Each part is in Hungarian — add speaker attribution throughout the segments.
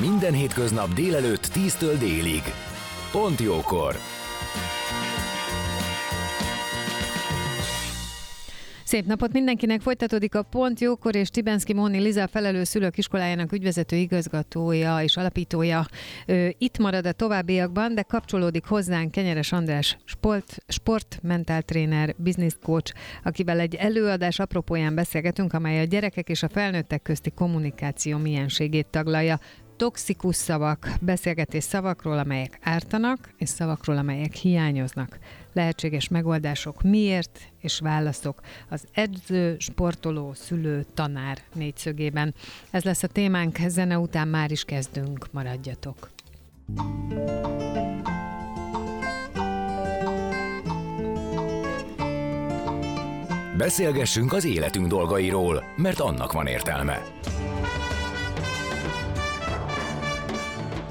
Speaker 1: Minden hétköznap délelőtt 10-től délig. Pont jókor!
Speaker 2: Szép napot mindenkinek! Folytatódik a Pont Jókor és Tibenszki Móni Liza felelős szülők iskolájának ügyvezető igazgatója és alapítója. Itt marad a továbbiakban, de kapcsolódik hozzánk Kenyeres András, sport, sport mental trainer, business coach, akivel egy előadás apropóján beszélgetünk, amely a gyerekek és a felnőttek közti kommunikáció mienségét taglalja toxikus szavak, beszélgetés szavakról, amelyek ártanak, és szavakról, amelyek hiányoznak. Lehetséges megoldások miért, és válaszok az edző, sportoló, szülő, tanár négyszögében. Ez lesz a témánk, zene után már is kezdünk, maradjatok.
Speaker 1: Beszélgessünk az életünk dolgairól, mert annak van értelme.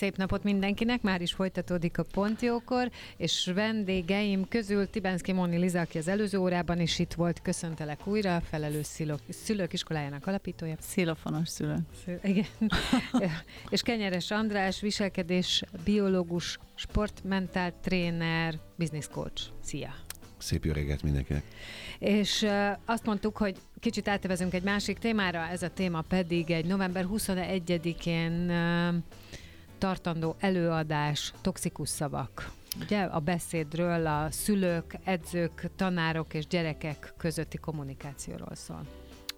Speaker 2: Szép napot mindenkinek, már is folytatódik a Pontjókor, és vendégeim közül Tibenszki Moni Liza, aki az előző órában is itt volt, köszöntelek újra, felelős szülők, szülők iskolájának alapítója.
Speaker 3: Szilofonos szülő.
Speaker 2: Igen. és Kenyeres András, viselkedés, biológus, sportmentál tréner, business coach. Szia!
Speaker 4: Szép jó reggelt mindenkinek!
Speaker 2: És azt mondtuk, hogy kicsit átvezünk egy másik témára, ez a téma pedig egy november 21-én tartandó előadás, toxikus szavak. Ugye a beszédről a szülők, edzők, tanárok és gyerekek közötti kommunikációról szól.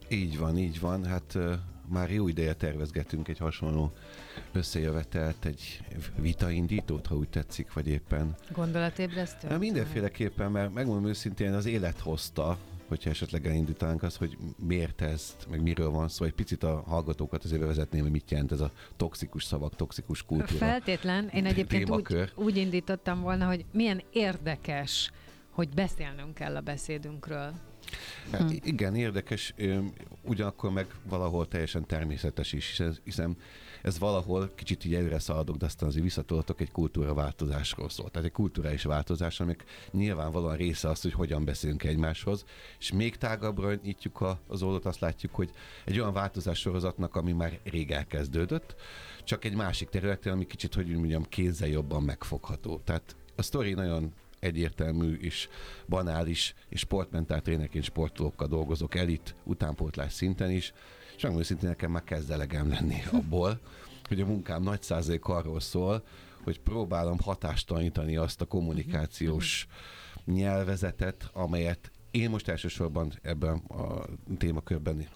Speaker 4: Így van, így van. Hát már jó ideje tervezgetünk egy hasonló összejövetelt, egy vitaindítót, ha úgy tetszik, vagy éppen...
Speaker 2: Gondolatébresztő?
Speaker 4: Hát mindenféleképpen, mert megmondom őszintén, az élet hozta, hogyha esetleg elindítanánk azt, hogy miért ezt, meg miről van szó, egy picit a hallgatókat azért vezetném, hogy mit jelent ez a toxikus szavak, toxikus kultúra.
Speaker 2: Feltétlen, én egyébként úgy, úgy indítottam volna, hogy milyen érdekes, hogy beszélnünk kell a beszédünkről.
Speaker 4: Hát hm. Igen, érdekes, ugyanakkor meg valahol teljesen természetes is, hiszen ez valahol kicsit így előre szaladok, de aztán azért visszatoltok egy kultúraváltozásról szól. Tehát egy kulturális változás, amik nyilvánvalóan része az, hogy hogyan beszélünk egymáshoz, és még tágabbra nyitjuk az oldalt, azt látjuk, hogy egy olyan változás sorozatnak, ami már rég elkezdődött, csak egy másik területen, ami kicsit, hogy mondjam, kézzel jobban megfogható. Tehát a sztori nagyon egyértelmű és banális, és sportmentál trénerként sportolókkal dolgozok elit, utánpótlás szinten is, és megmondom szintén nekem már kezd elegem lenni abból, hogy a munkám nagy százalék arról szól, hogy próbálom hatástalanítani azt a kommunikációs nyelvezetet, amelyet én most elsősorban ebben a témakörben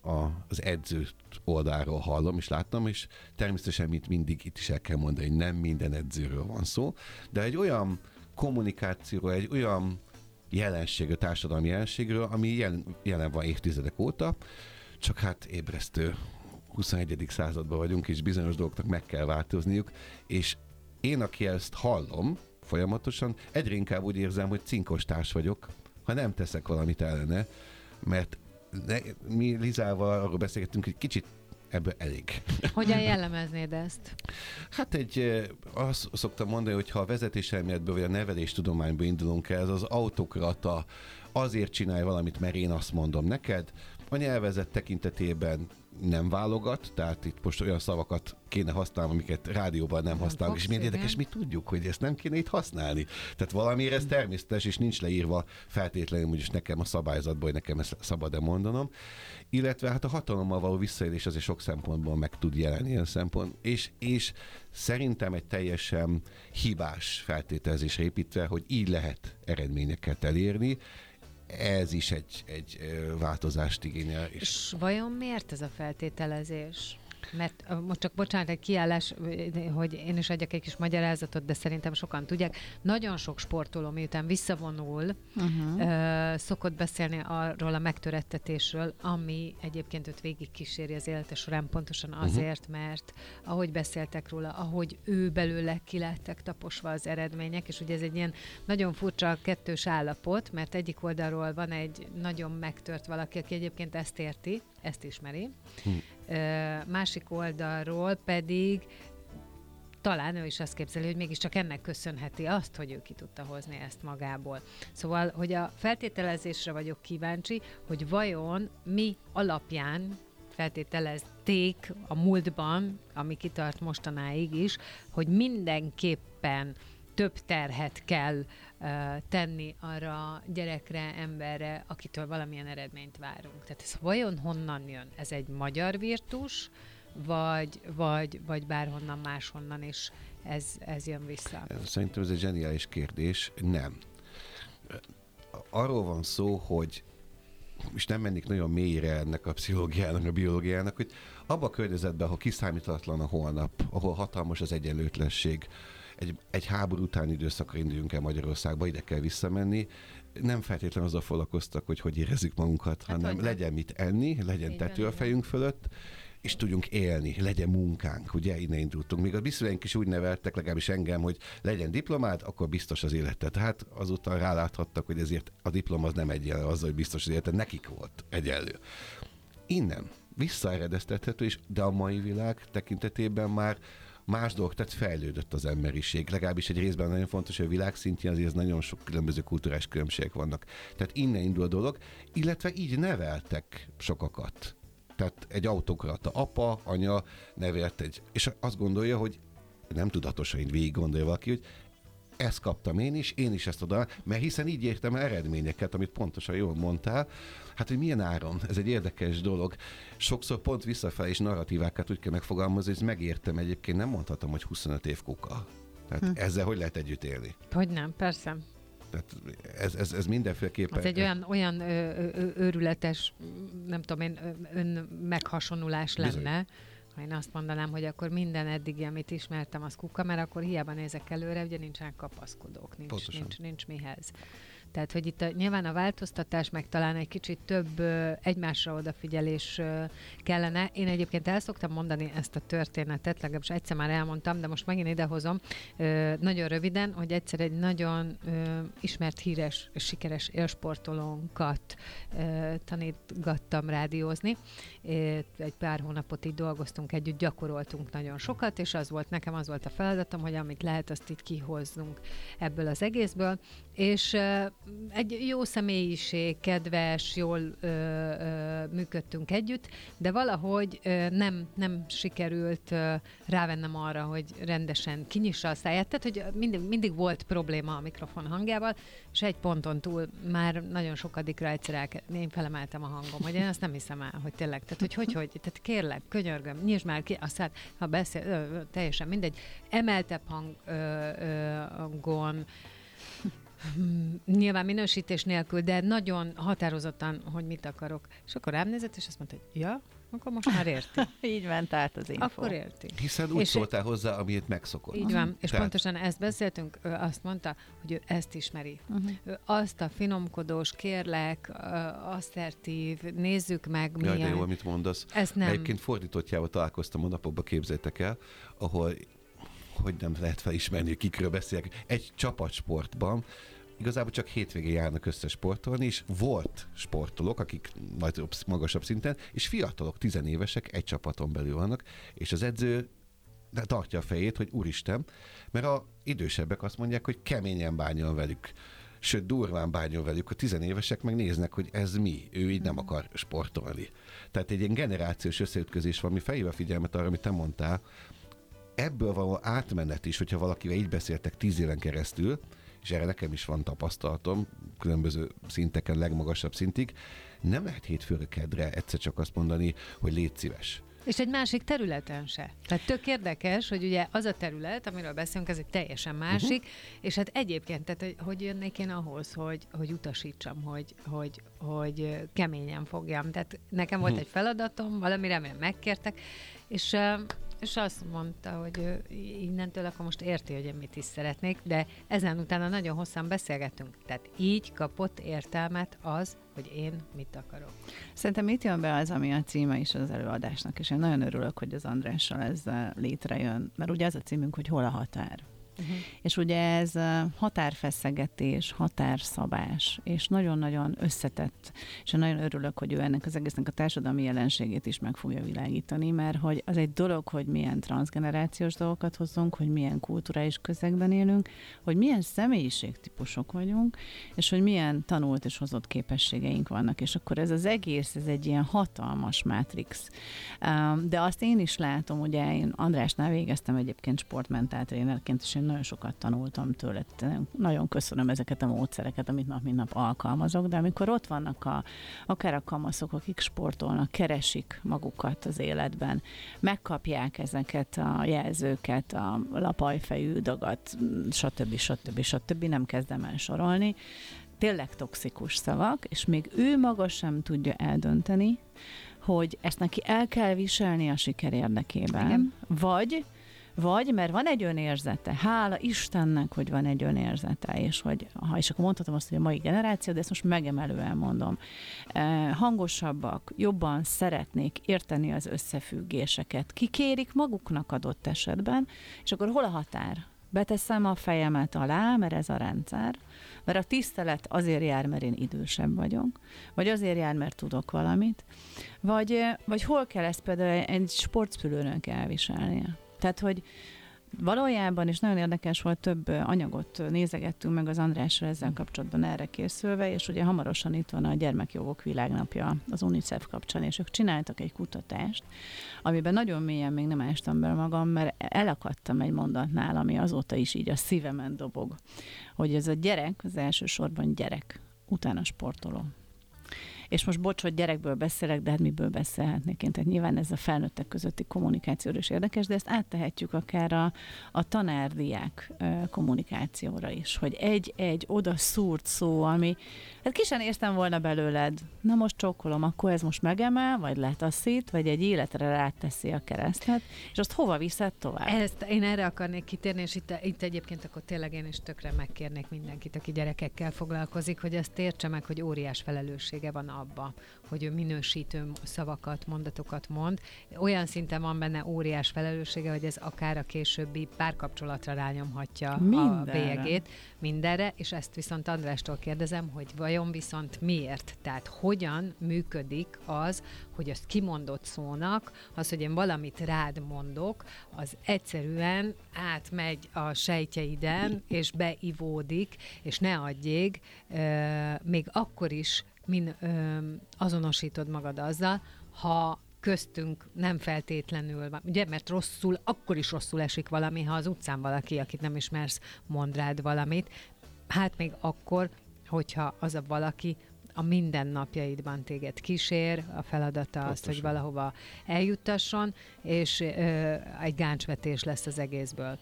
Speaker 4: az edző oldalról hallom és láttam, és természetesen, mint mindig itt is el kell mondani, hogy nem minden edzőről van szó, de egy olyan kommunikációról, egy olyan jelenségről, társadalmi jelenségről, ami jelen, jelen van évtizedek óta, csak hát ébresztő 21. században vagyunk, és bizonyos dolgoknak meg kell változniuk, és én, aki ezt hallom folyamatosan, egyre inkább úgy érzem, hogy cinkos társ vagyok, ha nem teszek valamit ellene, mert ne, mi Lizával arról beszélgettünk, hogy kicsit ebből elég.
Speaker 2: Hogyan jellemeznéd ezt?
Speaker 4: Hát egy, azt szoktam mondani, hogy ha a vezetéselméletből vagy a neveléstudományból indulunk el, ez az autokrata azért csinálj valamit, mert én azt mondom neked, a nyelvezet tekintetében nem válogat, tehát itt most olyan szavakat kéne használni, amiket rádióban nem használunk, és miért érdekes, mi tudjuk, hogy ezt nem kéne itt használni. Tehát valamiért ez természetes, és nincs leírva feltétlenül, hogy nekem a szabályzatból, hogy nekem ezt szabad-e mondanom. Illetve hát a hatalommal való visszaélés azért sok szempontból meg tud jelenni ilyen szempont, és, és szerintem egy teljesen hibás feltételezésre építve, hogy így lehet eredményeket elérni, ez is egy, egy változást igényel. És,
Speaker 2: és vajon miért ez a feltételezés? Mert most csak bocsánat, egy kiállás, hogy én is adjak egy kis magyarázatot, de szerintem sokan tudják. Nagyon sok sportoló, miután visszavonul, uh-huh. szokott beszélni arról a megtörettetésről, ami egyébként őt végig kíséri az élete során, pontosan mhm. azért, uh-huh. mert ahogy beszéltek róla, ahogy ő belőle kilettek taposva az eredmények, és ugye ez egy ilyen nagyon furcsa kettős állapot, mert egyik oldalról van egy nagyon megtört valaki, aki egyébként ezt érti, ezt ismeri. Hm. Másik oldalról pedig talán ő is azt képzeli, hogy mégiscsak ennek köszönheti azt, hogy ő ki tudta hozni ezt magából. Szóval, hogy a feltételezésre vagyok kíváncsi, hogy vajon mi alapján feltételezték a múltban, ami kitart mostanáig is, hogy mindenképpen több terhet kell tenni arra gyerekre, emberre, akitől valamilyen eredményt várunk. Tehát ez vajon honnan jön? Ez egy magyar virtus, vagy, vagy, vagy bárhonnan máshonnan is ez, ez jön vissza?
Speaker 4: Szerintem ez egy zseniális kérdés. Nem. Arról van szó, hogy és nem mennék nagyon mélyre ennek a pszichológiának, a biológiának, hogy abban a környezetben, ahol kiszámítatlan a holnap, ahol hatalmas az egyenlőtlenség, egy, egy háború utáni időszakra induljunk el Magyarországba, ide kell visszamenni. Nem feltétlenül azzal foglalkoztak, hogy hogy érezzük magunkat, hát hanem legyen mit enni, legyen tető a fejünk fölött, és tudjunk élni, legyen munkánk, ugye, innen indultunk. Még a biszüleink is úgy neveltek, legalábbis engem, hogy legyen diplomád, akkor biztos az életed. Tehát azután ráláthattak, hogy ezért a diplom az nem egyenlő azzal, hogy biztos az életed, nekik volt egyenlő. Innen visszaeredeztethető, és de a mai világ tekintetében már más dolgok, tehát fejlődött az emberiség. Legalábbis egy részben nagyon fontos, hogy a világ szintjén azért nagyon sok különböző kulturális különbségek vannak. Tehát innen indul a dolog, illetve így neveltek sokakat. Tehát egy autokrata apa, anya nevelt egy, és azt gondolja, hogy nem tudatosan így végig gondolja valaki, hogy ezt kaptam én is, én is ezt oda, mert hiszen így értem eredményeket, amit pontosan jól mondtál, hát hogy milyen áron, ez egy érdekes dolog. Sokszor pont visszafelé is narratívákat úgy kell megfogalmazni, hogy megértem egyébként, nem mondhatom, hogy 25 év kuka. Tehát hm. ezzel hogy lehet együtt élni?
Speaker 2: Hogy nem, persze.
Speaker 4: Tehát ez, ez, ez mindenféleképpen...
Speaker 2: Ez egy olyan, olyan ö, ö, őrületes, nem tudom én, ön meghasonulás lenne, Bizony én azt mondanám, hogy akkor minden eddig, amit ismertem, az kuka, mert akkor hiába nézek előre, ugye nincsenek kapaszkodók, nincs, nincs, nincs mihez. Tehát, hogy itt a, nyilván a változtatás, meg talán egy kicsit több ö, egymásra odafigyelés ö, kellene. Én egyébként el szoktam mondani ezt a történetet, legalábbis egyszer már elmondtam, de most megint idehozom, ö, nagyon röviden, hogy egyszer egy nagyon ö, ismert, híres, sikeres élsportolónkat ö, tanítgattam rádiózni. É, egy pár hónapot így dolgoztunk együtt, gyakoroltunk nagyon sokat, és az volt nekem, az volt a feladatom, hogy amit lehet, azt itt kihozzunk ebből az egészből. És egy jó személyiség, kedves, jól ö, ö, működtünk együtt, de valahogy ö, nem, nem sikerült ö, rávennem arra, hogy rendesen kinyissa a száját, tehát hogy mindig, mindig volt probléma a mikrofon hangjával, és egy ponton túl már nagyon sokadikra egyszer elke, én felemeltem a hangom, hogy én azt nem hiszem el, hogy tényleg, tehát hogy hogy, hogy tehát kérlek, könyörgöm, nyisd már ki a szát, ha beszél, ö, teljesen mindegy, emeltebb hangon, Hmm, nyilván minősítés nélkül, de nagyon határozottan, hogy mit akarok. És akkor rám nézett, és azt mondta, hogy ja, akkor most már érti.
Speaker 3: így ment át az info.
Speaker 2: Akkor érti.
Speaker 4: Hiszen úgy és szóltál hozzá, amit megszokott.
Speaker 2: Így van, és Tehát... pontosan ezt beszéltünk, ő azt mondta, hogy ő ezt ismeri. Uh-huh. Ő azt a finomkodós, kérlek, asszertív, nézzük meg, milyen...
Speaker 4: Jaj, de jó, amit mondasz.
Speaker 2: Ezt nem.
Speaker 4: Egyébként fordítottjával találkoztam a napokban, képzeljétek el, ahol hogy nem lehet felismerni, hogy kikről beszélek. Egy csapatsportban igazából csak hétvégén járnak össze sportolni, és volt sportolók, akik nagyobb, magasabb szinten, és fiatalok, tizenévesek egy csapaton belül vannak, és az edző de tartja a fejét, hogy úristen, mert a idősebbek azt mondják, hogy keményen bánjon velük sőt durván bánjon velük, a tizenévesek meg néznek, hogy ez mi, ő így nem akar sportolni. Tehát egy ilyen generációs összeütközés van, ami felhív a figyelmet arra, amit te mondtál, ebből való átmenet is, hogyha valakivel így beszéltek tíz éven keresztül, és erre nekem is van tapasztalatom, különböző szinteken, legmagasabb szintig, nem lehet hétfőre kedre egyszer csak azt mondani, hogy légy szíves.
Speaker 2: És egy másik területen se. Tehát tök érdekes, hogy ugye az a terület, amiről beszélünk, ez egy teljesen másik, uh-huh. és hát egyébként, tehát hogy, jönnék én ahhoz, hogy, hogy utasítsam, hogy, hogy, hogy keményen fogjam. Tehát nekem volt uh-huh. egy feladatom, valamire megkértek, és és azt mondta, hogy innentől akkor most érti, hogy én mit is szeretnék, de ezen utána nagyon hosszan beszélgetünk. Tehát így kapott értelmet az, hogy én mit akarok.
Speaker 3: Szerintem itt jön be az, ami a címe is az előadásnak, és én nagyon örülök, hogy az Andrással ez létrejön, mert ugye az a címünk, hogy hol a határ. Uh-huh. És ugye ez határfeszegetés, határszabás, és nagyon-nagyon összetett, és nagyon örülök, hogy ő ennek az egésznek a társadalmi jelenségét is meg fogja világítani, mert hogy az egy dolog, hogy milyen transgenerációs dolgokat hozzunk, hogy milyen kulturális közegben élünk, hogy milyen személyiségtípusok vagyunk, és hogy milyen tanult és hozott képességeink vannak, és akkor ez az egész, ez egy ilyen hatalmas mátrix. De azt én is látom, ugye én Andrásnál végeztem egyébként sportmentáltrénerként, és én nagyon sokat tanultam tőle. Nagyon köszönöm ezeket a módszereket, amit nap mint nap alkalmazok, de amikor ott vannak a, akár a kamaszok, akik sportolnak, keresik magukat az életben, megkapják ezeket a jelzőket, a lapajfejű dagat, stb. stb. stb. nem kezdem el sorolni, tényleg toxikus szavak, és még ő maga sem tudja eldönteni, hogy ezt neki el kell viselni a siker érdekében, Igen. vagy vagy mert van egy önérzete, hála Istennek, hogy van egy önérzete, és hogy, ha és akkor mondhatom azt, hogy a mai generáció, de ezt most megemelően mondom, eh, hangosabbak, jobban szeretnék érteni az összefüggéseket, kikérik maguknak adott esetben, és akkor hol a határ? Beteszem a fejemet alá, mert ez a rendszer, mert a tisztelet azért jár, mert én idősebb vagyok, vagy azért jár, mert tudok valamit, vagy, vagy hol kell ezt például egy sportszülőnök elviselnie. Tehát, hogy valójában is nagyon érdekes volt, több anyagot nézegettünk meg az Andrásra ezzel kapcsolatban erre készülve, és ugye hamarosan itt van a Gyermekjogok Világnapja az UNICEF kapcsán, és ők csináltak egy kutatást, amiben nagyon mélyen még nem ástam be magam, mert elakadtam egy mondatnál, ami azóta is így a szívemen dobog, hogy ez a gyerek, az elsősorban gyerek, utána sportoló. És most bocs, hogy gyerekből beszélek, de hát miből beszélhetnék én. Tehát nyilván ez a felnőttek közötti kommunikáció is érdekes, de ezt áttehetjük akár a, a tanárdiák kommunikációra is, hogy egy-egy oda szúrt szó, ami, hát ki sem értem volna belőled, na most csókolom, akkor ez most megemel, vagy letaszít, vagy egy életre ráteszi a keresztet, és azt hova viszed tovább?
Speaker 2: Ezt én erre akarnék kitérni, és itt, itt egyébként akkor tényleg én is tökre megkérnék mindenkit, aki gyerekekkel foglalkozik, hogy ezt értse meg, hogy óriás felelőssége van abba, hogy ő minősítő szavakat, mondatokat mond. Olyan szinten van benne óriás felelőssége, hogy ez akár a későbbi párkapcsolatra rányomhatja mindenre. a bélyegét mindenre, és ezt viszont Andrástól kérdezem, hogy vajon viszont miért? Tehát hogyan működik az, hogy azt kimondott szónak, az, hogy én valamit rád mondok, az egyszerűen átmegy a sejtjeiden, és beivódik, és ne adjék, euh, még akkor is min, ö, azonosítod magad azzal, ha köztünk nem feltétlenül, ugye, mert rosszul, akkor is rosszul esik valami, ha az utcán valaki, akit nem ismersz, mond rád valamit, hát még akkor, hogyha az a valaki a mindennapjaidban téged kísér, a feladata az, hogy valahova eljuttasson, és ö, egy gáncsvetés lesz az egészből.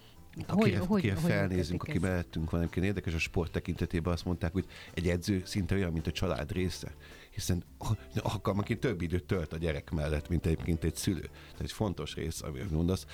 Speaker 4: Akire, hogy, akire hogy, felnézünk, aki mellettünk van, egyébként érdekes a sport tekintetében azt mondták, hogy egy edző szinte olyan, mint a család része, hiszen alkalmanként több időt tölt a gyerek mellett, mint egyébként egy szülő. Tehát egy fontos rész, amit mondasz.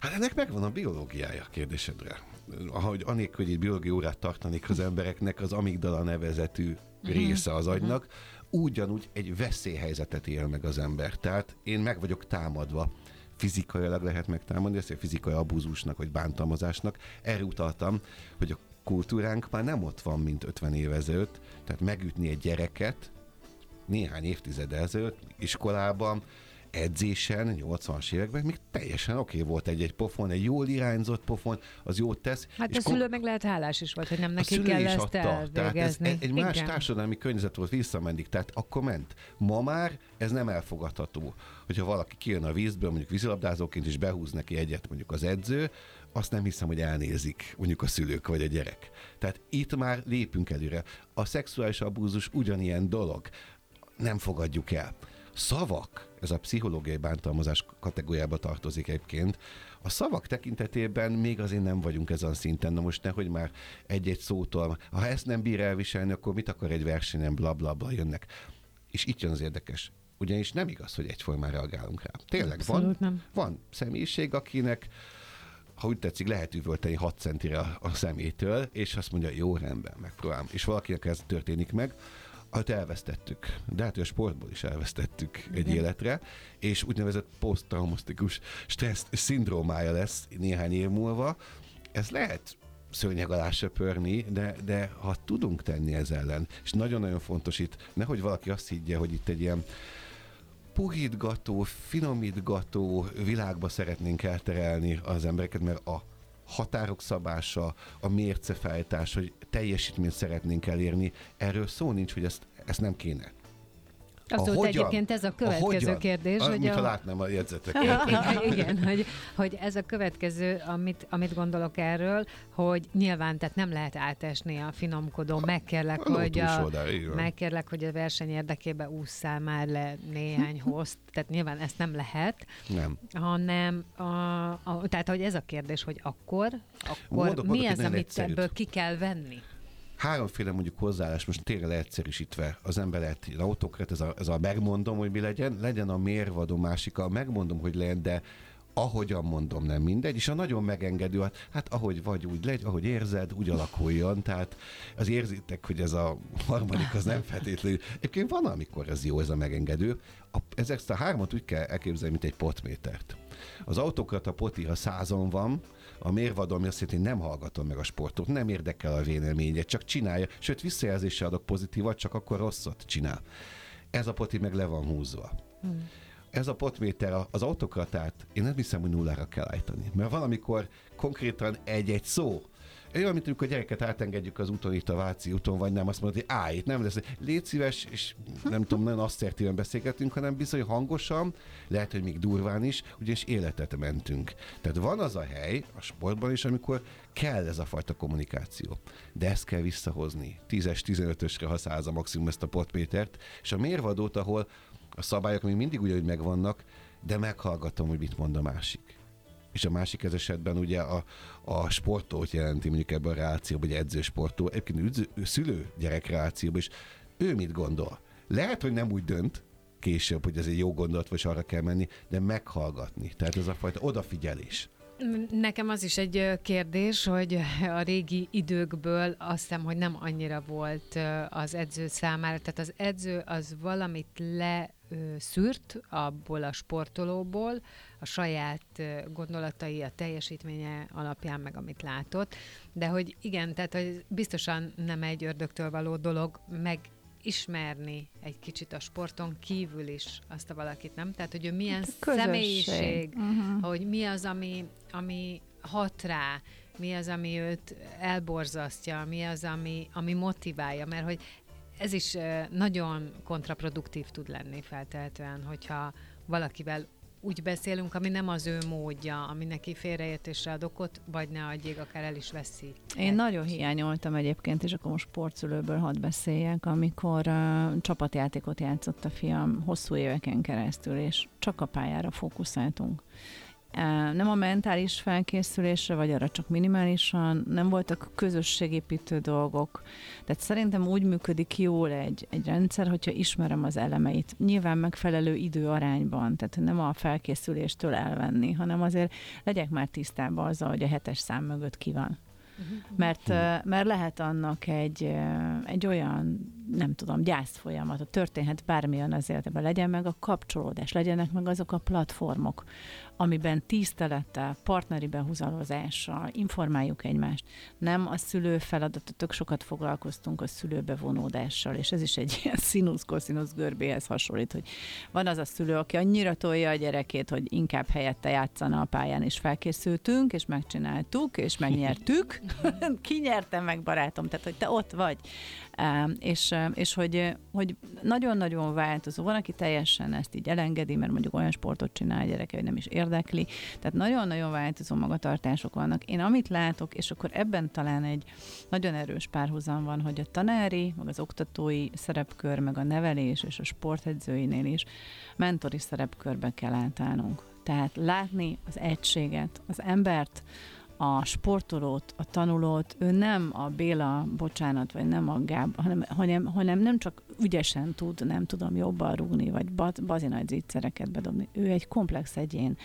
Speaker 4: Hát ennek megvan a biológiája kérdésedre. Ahogy anélkül, hogy egy biológiai órát tartanék az embereknek, az amigdala nevezetű mhm. része az agynak, ugyanúgy egy veszélyhelyzetet él meg az ember. Tehát én meg vagyok támadva fizikailag lehet megtámadni, ezt a fizikai abúzusnak vagy bántalmazásnak. Erre utaltam, hogy a kultúránk már nem ott van, mint 50 éve ezelőtt, tehát megütni egy gyereket néhány évtized ezelőtt iskolában, edzésen, 80-as években még teljesen oké okay volt egy-egy pofon, egy jól irányzott pofon, az jót tesz.
Speaker 2: Hát a szülő meg lehet hálás is volt, hogy nem neki kell ezt adta.
Speaker 4: Tehát ez egy más Igen. társadalmi környezet volt visszamendig, tehát akkor ment. Ma már ez nem elfogadható, hogyha valaki kijön a vízből, mondjuk vízilabdázóként, és behúz neki egyet mondjuk az edző, azt nem hiszem, hogy elnézik mondjuk a szülők vagy a gyerek. Tehát itt már lépünk előre. A szexuális abúzus ugyanilyen dolog. Nem fogadjuk el. Szavak ez a pszichológiai bántalmazás kategóriába tartozik egyébként. A szavak tekintetében még azért nem vagyunk ezen szinten. Na most nehogy már egy-egy szótól, ha ezt nem bír elviselni, akkor mit akar egy versenyen, bla bla bla jönnek. És itt jön az érdekes. Ugyanis nem igaz, hogy egyformán reagálunk rá. Tényleg
Speaker 2: Abszolút
Speaker 4: van,
Speaker 2: nem.
Speaker 4: van személyiség, akinek ha úgy tetszik, lehet üvölteni 6 centire a, a szemétől, és azt mondja, jó, rendben, megpróbálom. És valakinek ez történik meg, hát elvesztettük. De hát a sportból is elvesztettük egy életre, és úgynevezett posztraumatikus stressz szindrómája lesz néhány év múlva. Ez lehet szőnyeg alá söpörni, de, de ha tudunk tenni ez ellen, és nagyon-nagyon fontos itt, nehogy valaki azt higgye, hogy itt egy ilyen puhítgató, finomítgató világba szeretnénk elterelni az embereket, mert a határok szabása, a mércefejtás, hogy teljesítményt szeretnénk elérni, erről szó nincs, hogy ezt, ezt nem kéne.
Speaker 2: Abszolút
Speaker 4: hogyan?
Speaker 2: egyébként ez a következő
Speaker 4: hogyan?
Speaker 2: kérdés,
Speaker 4: Ah,
Speaker 2: hogy
Speaker 4: mintha
Speaker 2: a...
Speaker 4: látnám a jegyzeteket.
Speaker 2: Igen, hogy, hogy ez a következő, amit, amit gondolok erről, hogy nyilván tehát nem lehet átesni a finomkodó, megkérlek,
Speaker 4: A
Speaker 2: hogy a,
Speaker 4: van.
Speaker 2: megkérlek, hogy a verseny érdekében ússzál már le néhány hozt, tehát nyilván ezt nem lehet,
Speaker 4: Nem.
Speaker 2: hanem a, a, tehát hogy ez a kérdés, hogy akkor, akkor
Speaker 4: Mondok-
Speaker 2: mi az, amit
Speaker 4: egyszerűt.
Speaker 2: ebből ki kell venni?
Speaker 4: Háromféle mondjuk hozzáállás, most tényleg leegyszerűsítve, az ember lehet egy autokrat, ez a, ez a megmondom, hogy mi legyen, legyen a mérvadó másika, megmondom, hogy legyen, de ahogyan mondom, nem mindegy, és a nagyon megengedő, hát, hát ahogy vagy, úgy legy, ahogy érzed, úgy alakuljon, tehát az érzitek, hogy ez a harmadik az nem feltétlenül. Egyébként van, amikor ez jó, ez a megengedő. A, ezeket a hármat úgy kell elképzelni, mint egy potmétert. Az autokrata poti, ha százon van, a mérvadom azt jelenti, hogy nem hallgatom meg a sportot, nem érdekel a véleménye, csak csinálja, sőt visszajelzéssel adok pozitívat, csak akkor rosszat csinál. Ez a poti meg le van húzva. Hmm. Ez a potméter az autokratát, én nem hiszem, hogy nullára kell állítani. Mert valamikor konkrétan egy-egy szó, olyan, mint amikor a gyereket átengedjük az úton, itt a Váci úton, vagy nem, azt mondod, hogy állj, itt nem lesz. Légy szíves, és nem tudom, nagyon asszertíven beszélgetünk, hanem bizony hangosan, lehet, hogy még durván is, ugyanis életet mentünk. Tehát van az a hely a sportban is, amikor kell ez a fajta kommunikáció. De ezt kell visszahozni. 10-es, 15-ösre, ha a maximum ezt a potmétert, és a mérvadót, ahol a szabályok még mindig ugyanúgy megvannak, de meghallgatom, hogy mit mond a másik és a másik ez esetben ugye a, a sportót jelenti mondjuk ebben a reációban, vagy edzősportó, egyébként üdző, szülő gyerek reációban, és ő mit gondol? Lehet, hogy nem úgy dönt, később, hogy ez egy jó gondolat, vagy arra kell menni, de meghallgatni. Tehát ez a fajta odafigyelés.
Speaker 2: Nekem az is egy kérdés, hogy a régi időkből azt hiszem, hogy nem annyira volt az edző számára, tehát az edző az valamit leszűrt abból a sportolóból, a saját gondolatai, a teljesítménye alapján, meg amit látott, de hogy igen, tehát hogy biztosan nem egy ördögtől való dolog meg ismerni egy kicsit a sporton kívül is azt a valakit, nem? Tehát, hogy ő milyen
Speaker 3: Közösség.
Speaker 2: személyiség,
Speaker 3: Uh-huh.
Speaker 2: hogy mi az, ami, ami hat rá, mi az, ami őt elborzasztja, mi az, ami, ami motiválja, mert hogy ez is nagyon kontraproduktív tud lenni feltehetően, hogyha valakivel úgy beszélünk, ami nem az ő módja, ami neki félreértésre ad okot, vagy ne adjék, akár el is veszi.
Speaker 3: Én nagyon hiányoltam egyébként, és akkor most sportszülőből hadd beszéljek, amikor uh, csapatjátékot játszott a fiam hosszú éveken keresztül, és csak a pályára fókuszáltunk. Nem a mentális felkészülésre, vagy arra csak minimálisan, nem voltak közösségépítő dolgok. Tehát szerintem úgy működik jól egy, egy rendszer, hogyha ismerem az elemeit. Nyilván megfelelő időarányban, tehát nem a felkészüléstől elvenni, hanem azért legyek már tisztában azzal, hogy a hetes szám mögött ki van. Mert, ö, mert lehet annak egy, egy olyan, nem tudom, gyász folyamata, történhet bármilyen az életben, legyen meg a kapcsolódás, legyenek meg azok a platformok, amiben tisztelettel, partneri behúzalozással informáljuk egymást. Nem a szülő feladata, tök sokat foglalkoztunk a szülőbevonódással, és ez is egy ilyen színusz-koszinusz görbéhez hasonlít, hogy van az a szülő, aki annyira tolja a gyerekét, hogy inkább helyette játszana a pályán, és felkészültünk, és megcsináltuk, és megnyertük. Ki nyerte meg, barátom? Tehát, hogy te ott vagy. És, és hogy, hogy nagyon-nagyon változó. Van, aki teljesen ezt így elengedi, mert mondjuk olyan sportot csinál a gyereke, hogy nem is érdekli. Tehát nagyon-nagyon változó magatartások vannak. Én amit látok, és akkor ebben talán egy nagyon erős párhuzam van, hogy a tanári, meg az oktatói szerepkör, meg a nevelés és a sportedzőinél is mentori szerepkörbe kell átállnunk. Tehát látni az egységet, az embert, a sportolót, a tanulót, ő nem a Béla, bocsánat, vagy nem a Gáb, hanem, hanem, hanem nem csak ügyesen tud, nem tudom, jobban rúgni, vagy bazi nagy zicsereket bedobni. Ő egy komplex egyén.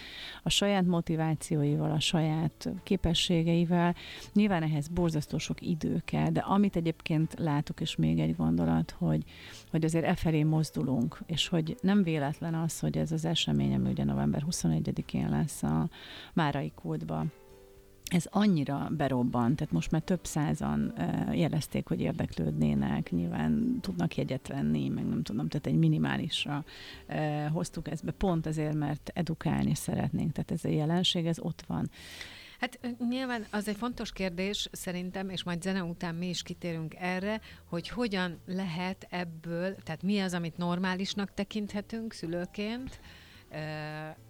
Speaker 3: A saját motivációival, a saját képességeivel. Nyilván ehhez borzasztó sok idő kell, de amit egyébként látok, és még egy gondolat, hogy, hogy azért e felé mozdulunk, és hogy nem véletlen az, hogy ez az esemény, ami ugye november 21-én lesz a Márai Kódba, ez annyira berobban, tehát most már több százan jelezték, hogy érdeklődnének, nyilván tudnak jegyet venni, meg nem tudom, tehát egy minimálisra hoztuk ezt be, pont azért, mert edukálni szeretnénk, tehát ez a jelenség, ez ott van.
Speaker 2: Hát nyilván az egy fontos kérdés szerintem, és majd zene után mi is kitérünk erre, hogy hogyan lehet ebből, tehát mi az, amit normálisnak tekinthetünk szülőként,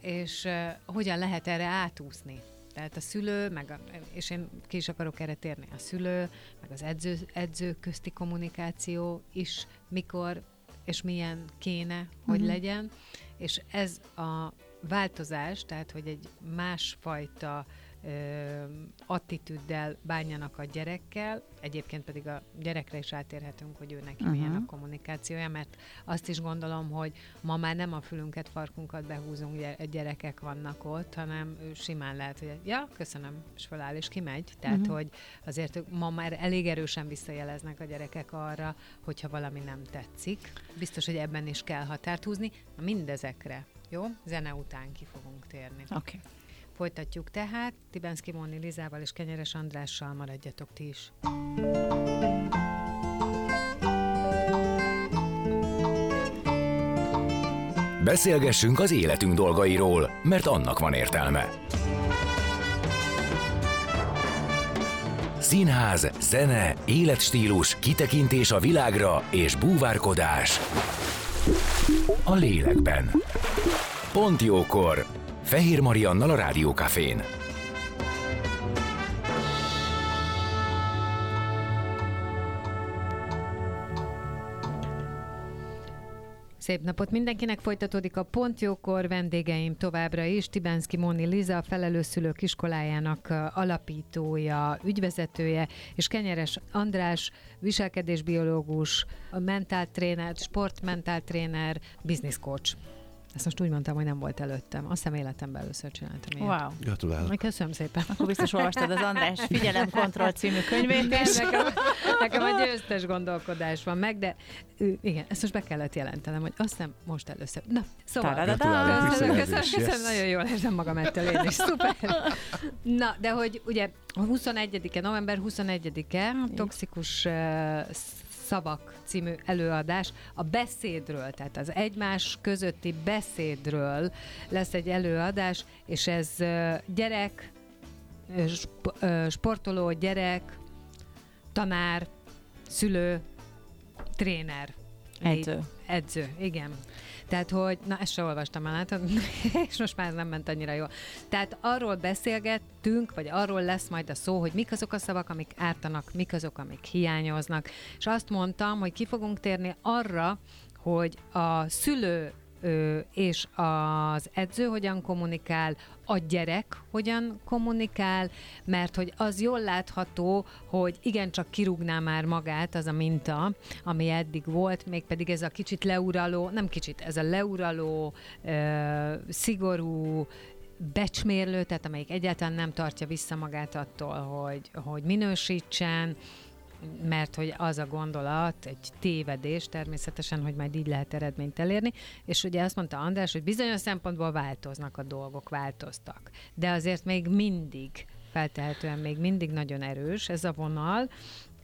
Speaker 2: és hogyan lehet erre átúszni. Tehát a szülő, meg a, és én ki is akarok erre térni, a szülő, meg az edző, edző közti kommunikáció is mikor és milyen kéne, hogy mm-hmm. legyen, és ez a változás, tehát hogy egy másfajta ö, attitűddel bánjanak a gyerekkel, egyébként pedig a gyerekre is átérhetünk, hogy ő neki uh-huh. milyen a kommunikációja, mert azt is gondolom, hogy ma már nem a fülünket, farkunkat behúzunk, gyerekek vannak ott, hanem simán lehet, hogy ja, köszönöm, és feláll és kimegy. Tehát, uh-huh. hogy azért ma már elég erősen visszajeleznek a gyerekek arra, hogyha valami nem tetszik. Biztos, hogy ebben is kell határt húzni. Mindezekre, jó? Zene után ki fogunk térni.
Speaker 3: Oké. Okay.
Speaker 2: Folytatjuk tehát, Tibenszki Móni Lizával és Kenyeres Andrással maradjatok ti is.
Speaker 1: Beszélgessünk az életünk dolgairól, mert annak van értelme. Színház, zene, életstílus, kitekintés a világra és búvárkodás a lélekben. Pont jókor! Fehér Mariannal a Rádiókafén.
Speaker 2: Szép napot mindenkinek, folytatódik a Pontjókor, vendégeim továbbra is, Tibenszki Móni Liza, a felelőszülők iskolájának alapítója, ügyvezetője, és Kenyeres András, viselkedésbiológus, mentáltréner, sportmentáltréner, business coach. Ezt most úgy mondtam, hogy nem volt előttem. Azt hiszem életemben először csináltam
Speaker 3: ilyet. Wow.
Speaker 4: Gratulálok.
Speaker 2: Köszönöm szépen.
Speaker 3: Akkor biztos olvastad az András Figyelemkontroll című könyvét.
Speaker 2: Igen, nekem, nekem a győztes gondolkodás van meg, de igen, ezt most be kellett jelentenem, hogy azt nem most először. Na, szóval. Köszönöm, köszönöm, köszönöm, nagyon jól érzem magam ettől én is. Szuper. Na, de hogy ugye 21-e, november 21-e, toxikus uh, szavak című előadás a beszédről, tehát az egymás közötti beszédről lesz egy előadás, és ez gyerek, sportoló, gyerek, tanár, szülő, tréner.
Speaker 3: Edző.
Speaker 2: Edző, igen. Tehát, hogy, na ezt se olvastam el, és most már nem ment annyira jól. Tehát arról beszélgettünk, vagy arról lesz majd a szó, hogy mik azok a szavak, amik ártanak, mik azok, amik hiányoznak. És azt mondtam, hogy ki fogunk térni arra, hogy a szülő és az edző hogyan kommunikál, a gyerek hogyan kommunikál, mert hogy az jól látható, hogy igencsak kirúgná már magát az a minta, ami eddig volt, mégpedig ez a kicsit leuraló, nem kicsit, ez a leuraló, szigorú, becsmérlő, tehát amelyik egyáltalán nem tartja vissza magát attól, hogy, hogy minősítsen, mert hogy az a gondolat, egy tévedés természetesen, hogy majd így lehet eredményt elérni, és ugye azt mondta András, hogy bizonyos szempontból változnak a dolgok, változtak, de azért még mindig feltehetően még mindig nagyon erős ez a vonal,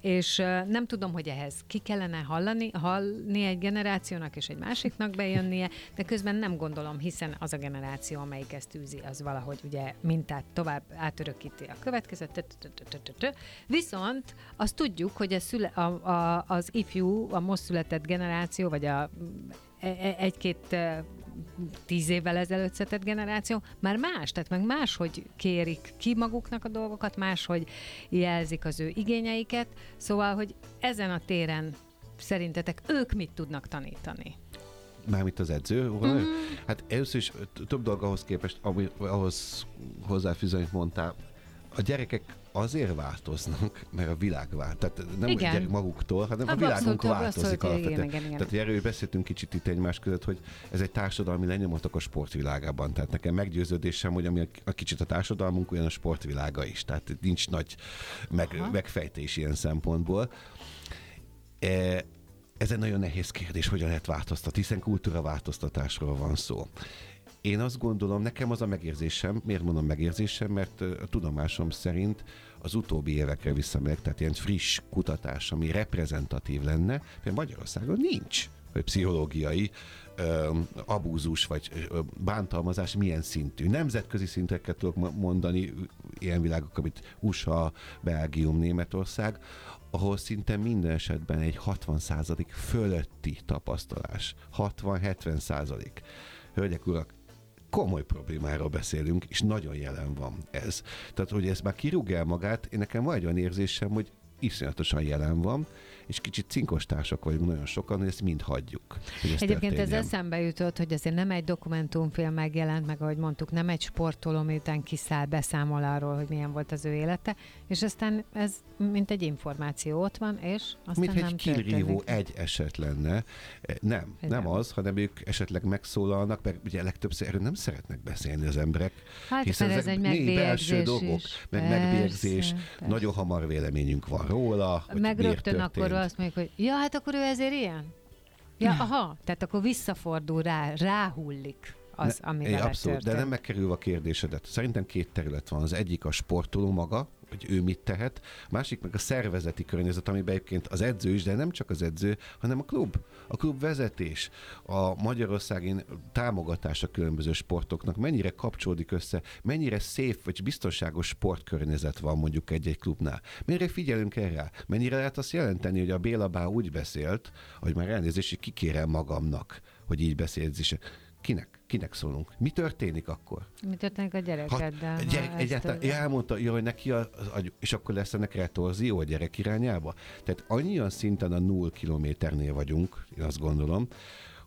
Speaker 2: és nem tudom, hogy ehhez ki kellene hallani, hallni egy generációnak és egy másiknak bejönnie, de közben nem gondolom, hiszen az a generáció, amelyik ezt űzi, az valahogy ugye mintát tovább átörökíti a következőt. Viszont azt tudjuk, hogy a szüle, a, a, az ifjú, a most született generáció, vagy a e, e, egy-két tíz évvel ezelőtt született generáció, már más, tehát meg máshogy kérik ki maguknak a dolgokat, máshogy jelzik az ő igényeiket, szóval, hogy ezen a téren szerintetek ők mit tudnak tanítani?
Speaker 4: Mármint az edző? Mm. Hát először is több dolog ahhoz képest, ami, ahhoz hozzáfűzni, amit mondtál. A gyerekek azért változnak, mert a világ vált. Tehát nem igen. a gyerek maguktól, hanem a, a világunk változik alapvetően. Igen, igen, Tehát erről beszéltünk kicsit itt egymás között, hogy ez egy társadalmi lenyomatok a sportvilágában. Tehát nekem meggyőződésem, hogy ami a kicsit a társadalmunk, olyan a sportvilága is. Tehát nincs nagy meg, megfejtés ilyen szempontból. E, ez egy nagyon nehéz kérdés, hogyan lehet változtatni, hiszen kultúraváltoztatásról van szó. Én azt gondolom, nekem az a megérzésem, miért mondom megérzésem, mert a tudomásom szerint az utóbbi évekre visszamegyek, tehát ilyen friss kutatás, ami reprezentatív lenne, mert Magyarországon nincs pszichológiai ö, abúzus vagy ö, bántalmazás milyen szintű. Nemzetközi szinteket tudok mondani, ilyen világok, amit USA, Belgium, Németország, ahol szinte minden esetben egy 60% fölötti tapasztalás. 60-70%. Hölgyek, urak, komoly problémáról beszélünk, és nagyon jelen van ez. Tehát, hogy ez már kirúg el magát, én nekem van egy olyan érzésem, hogy iszonyatosan jelen van, és kicsit cinkostársak vagyunk nagyon sokan, hogy ezt mind hagyjuk. Hogy ezt
Speaker 2: Egyébként történjen. ez eszembe jutott, hogy azért nem egy dokumentumfilm megjelent, meg ahogy mondtuk, nem egy sportoló, miután kiszáll, beszámol arról, hogy milyen volt az ő élete, és aztán ez mint egy információ ott van, és aztán
Speaker 4: mint egy kirívó egy eset lenne. Nem, nem, nem az, hanem ők esetleg megszólalnak, mert ugye legtöbbször erről nem szeretnek beszélni az emberek.
Speaker 2: Hát, hiszen ez egy megbélyegzés dolgok,
Speaker 4: meg persze, megbélyegzés, persze. nagyon hamar véleményünk van róla.
Speaker 2: Meg rögtön akkor azt mondjuk, hogy ja, hát akkor ő ezért ilyen? Ja, aha, tehát akkor visszafordul rá, ráhullik az, ne, amivel
Speaker 4: Abszolút, de nem megkerül a kérdésedet. Szerintem két terület van. Az egyik a sportoló maga, hogy ő mit tehet, másik meg a szervezeti környezet, amiben egyébként az edző is, de nem csak az edző, hanem a klub, a klub vezetés, a Magyarországi támogatás a különböző sportoknak, mennyire kapcsolódik össze, mennyire szép vagy biztonságos sportkörnyezet van mondjuk egy-egy klubnál. Mennyire figyelünk erre? Mennyire lehet azt jelenteni, hogy a Béla Bá úgy beszélt, hogy már elnézést, hogy kikérem magamnak, hogy így beszélsz is Kinek? Kinek szólunk? Mi történik akkor?
Speaker 2: Mi történik a gyerekeddel?
Speaker 4: Ha, gyerek, egyáltalán, az... elmondta, ja, hogy neki az, az, és akkor lesz ennek retorzió a gyerek irányába? Tehát annyian szinten a null kilométernél vagyunk, én azt gondolom,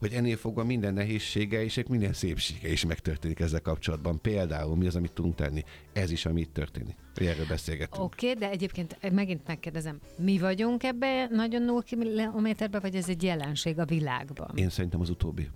Speaker 4: hogy ennél fogva minden nehézsége és minden szépsége is megtörténik ezzel kapcsolatban. Például mi az, amit tudunk tenni? Ez is, ami itt történik. Erről beszélgetünk.
Speaker 2: Oké, okay, de egyébként megint megkérdezem, mi vagyunk ebbe nagyon null kilométerbe, vagy ez egy jelenség a világban?
Speaker 4: Én szerintem az utóbbi.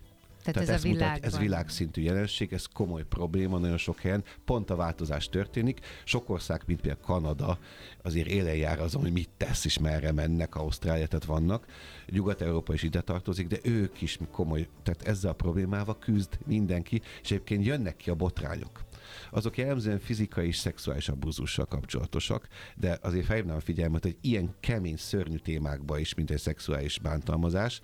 Speaker 2: Tehát, Tehát ez, ez, mutat,
Speaker 4: ez világszintű jelenség, ez komoly probléma nagyon sok helyen, pont a változás történik. Sok ország, mint például Kanada, azért élen jár azon, hogy mit tesz és merre mennek, Ausztrália, tehát vannak. Nyugat-Európa is ide tartozik, de ők is komoly, tehát ezzel a problémával küzd mindenki, és egyébként jönnek ki a botrányok azok jellemzően fizikai és szexuális abúzussal kapcsolatosak, de azért felhívnám a figyelmet, hogy ilyen kemény, szörnyű témákba is, mint egy szexuális bántalmazás,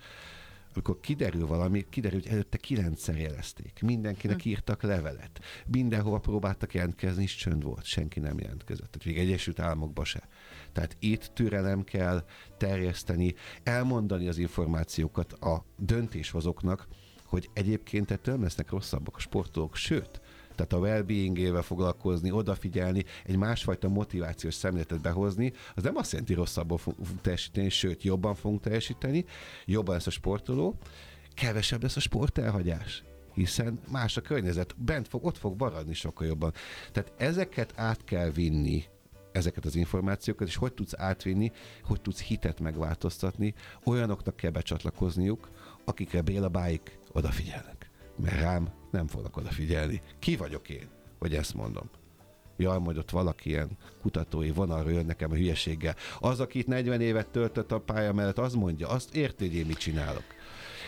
Speaker 4: amikor kiderül valami, kiderül, hogy előtte kilencszer jelezték. Mindenkinek hm. írtak levelet. Mindenhova próbáltak jelentkezni, és csönd volt. Senki nem jelentkezett. Tehát még Egyesült Államokba se. Tehát itt türelem kell terjeszteni, elmondani az információkat a döntéshozóknak, hogy egyébként ettől lesznek rosszabbak a sportolók, sőt, tehát a well-beingével foglalkozni, odafigyelni, egy másfajta motivációs szemléletet behozni, az nem azt jelenti, rosszabbul fogunk teljesíteni, sőt, jobban fogunk teljesíteni, jobban lesz a sportoló, kevesebb lesz a sportelhagyás hiszen más a környezet, bent fog, ott fog maradni sokkal jobban. Tehát ezeket át kell vinni ezeket az információkat, és hogy tudsz átvinni, hogy tudsz hitet megváltoztatni, olyanoknak kell becsatlakozniuk, akikre Béla báik odafigyelnek. Mert rám nem fognak odafigyelni. Ki vagyok én, hogy ezt mondom? Jaj, majd ott valaki ilyen kutatói vonalra jön nekem a hülyeséggel. Az, aki itt 40 évet töltött a pálya mellett, az mondja, azt érti, hogy én mit csinálok.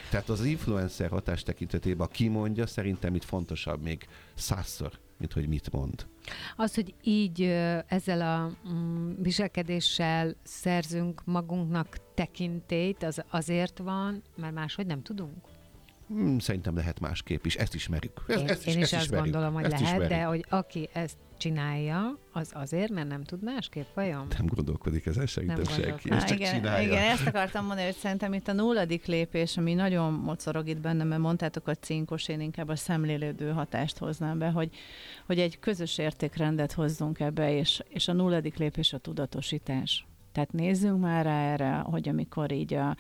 Speaker 4: Tehát az influencer hatás tekintetében, a kimondja, szerintem itt fontosabb még százszor, mint hogy mit mond.
Speaker 2: Az, hogy így ezzel a mm, viselkedéssel szerzünk magunknak tekintélyt, az azért van, mert máshogy nem tudunk.
Speaker 4: Hmm, szerintem lehet másképp is, ezt ismerjük. Ezt,
Speaker 2: Én,
Speaker 4: ezt
Speaker 2: én is
Speaker 4: ezt
Speaker 2: azt
Speaker 4: ismerjük.
Speaker 2: gondolom, hogy
Speaker 4: ezt
Speaker 2: lehet,
Speaker 4: ismerjük.
Speaker 2: de hogy aki ezt csinálja, az azért, mert nem tud másképp, vajon?
Speaker 4: Nem gondolkodik ezen szerintem
Speaker 2: Nem
Speaker 4: senki.
Speaker 3: Há,
Speaker 4: csak
Speaker 3: igen,
Speaker 4: csinálja.
Speaker 3: igen, ezt akartam mondani, hogy szerintem itt a nulladik lépés, ami nagyon mocorog itt bennem, mert mondtátok a cinkos, én inkább a szemlélődő hatást hoznám be, hogy, hogy egy közös értékrendet hozzunk ebbe, és, és a nulladik lépés a tudatosítás. Tehát nézzünk már rá erre, hogy amikor így a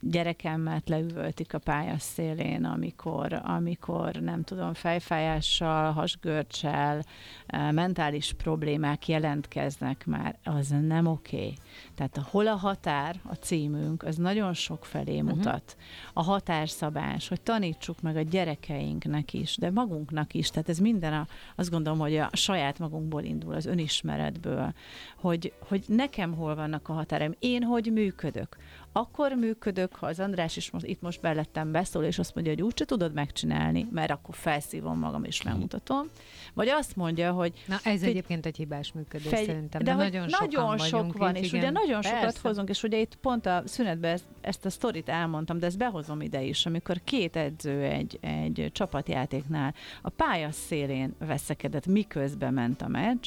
Speaker 3: gyerekemet leüvöltik a pályás szélén, amikor, amikor nem tudom, fejfájással, hasgörcsel, eh, mentális problémák jelentkeznek már, az nem oké. Okay. Tehát a hol a határ, a címünk, az nagyon sok felé mutat. A határszabás, hogy tanítsuk meg a gyerekeinknek is, de magunknak is. Tehát ez minden, a, azt gondolom, hogy a saját magunkból indul, az önismeretből, hogy, hogy nekem hol vannak a határaim, én hogy működök. Akkor működök, ha az András is most, itt most belettem beszól, és azt mondja, hogy úgyse tudod megcsinálni, mert akkor felszívom magam és megmutatom. Vagy azt mondja, hogy
Speaker 2: Na ez
Speaker 3: Figy-
Speaker 2: egyébként egy hibás működés
Speaker 3: Fegy-
Speaker 2: szerintem,
Speaker 3: de
Speaker 2: de,
Speaker 3: hogy
Speaker 2: nagyon,
Speaker 3: nagyon sok van,
Speaker 2: itt,
Speaker 3: és
Speaker 2: igen.
Speaker 3: ugye nagyon sokat
Speaker 2: Persze.
Speaker 3: hozunk, és ugye itt pont a szünetben ezt, ezt a sztorit elmondtam, de ezt behozom ide is, amikor két edző egy, egy csapatjátéknál a pálya szélén veszekedett, miközben ment a meccs,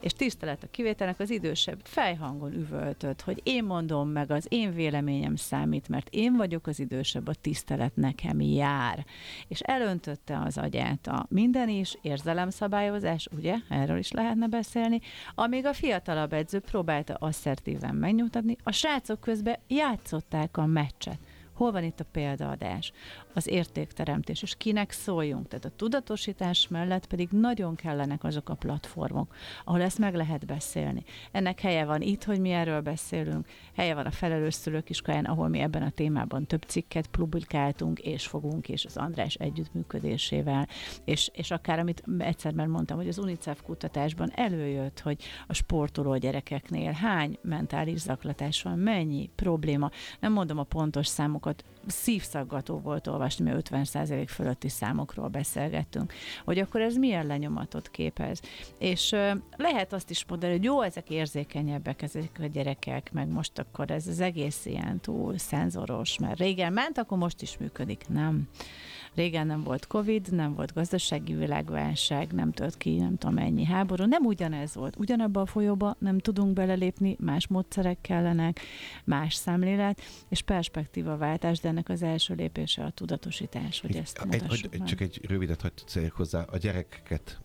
Speaker 3: és tisztelet a kivételnek az idősebb fejhangon üvöltött, hogy én mondom meg, az én véleményem számít, mert én vagyok az idősebb, a tisztelet nekem jár. És elöntötte az agyát a minden is, érzelemszabályozás, ugye, erről is lehetne beszélni, amíg a fiatalabb edző próbálta asszertíven megnyugtatni, a srácok közben játszották a meccset. Hol van itt a példaadás? Az értékteremtés, és kinek szóljunk? Tehát a tudatosítás mellett pedig nagyon kellenek azok a platformok, ahol ezt meg lehet beszélni. Ennek helye van itt, hogy mi erről beszélünk, helye van a felelős szülők iskoláján, ahol mi ebben a témában több cikket publikáltunk, és fogunk, és az András együttműködésével, és, és akár amit egyszer már mondtam, hogy az UNICEF kutatásban előjött, hogy a sportoló gyerekeknél hány mentális zaklatás van, mennyi probléma. Nem mondom a pontos számokat, szívszaggató volt olvasni, mert 50% fölötti számokról beszélgettünk, hogy akkor ez milyen lenyomatot képez. És lehet azt is mondani, hogy jó, ezek érzékenyebbek ezek a gyerekek, meg most akkor ez az egész ilyen túl szenzoros, mert régen ment, akkor most is működik. Nem. Régen nem volt Covid, nem volt gazdasági világválság, nem tört ki nem tudom mennyi háború, nem ugyanez volt. Ugyanabba a folyóba nem tudunk belelépni, más módszerek kellenek, más szemlélet, és perspektívaváltás, de ennek az első lépése a tudatosítás, hogy ezt
Speaker 4: egy,
Speaker 3: mutassuk meg.
Speaker 4: csak egy rövidet hagyd hozzá, a gyerekeket.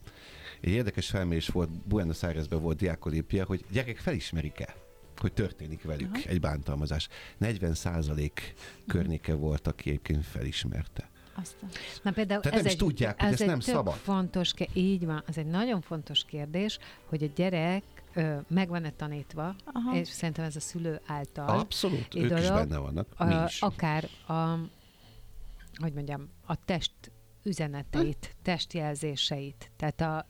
Speaker 4: Egy érdekes felmérés volt, Buenos Airesben volt diákolimpia, hogy gyerekek felismerik-e, hogy történik velük
Speaker 3: Aha.
Speaker 4: egy bántalmazás. 40 százalék környéke volt, aki egyébként felismerte.
Speaker 3: Aztán.
Speaker 2: Na például
Speaker 4: Tehát
Speaker 2: ez
Speaker 4: nem is
Speaker 2: egy,
Speaker 4: tudják, hogy
Speaker 2: ez egy
Speaker 4: nem szabad.
Speaker 2: Fontos, ke- így van, az egy nagyon fontos kérdés, hogy a gyerek ö, meg van-e tanítva,
Speaker 3: Aha.
Speaker 2: és szerintem ez a szülő által.
Speaker 4: Abszolút, ők is
Speaker 2: dolog,
Speaker 4: benne vannak,
Speaker 2: a,
Speaker 4: mi is.
Speaker 2: akár a, hogy mondjam, a test üzeneteit, testjelzéseit, tehát a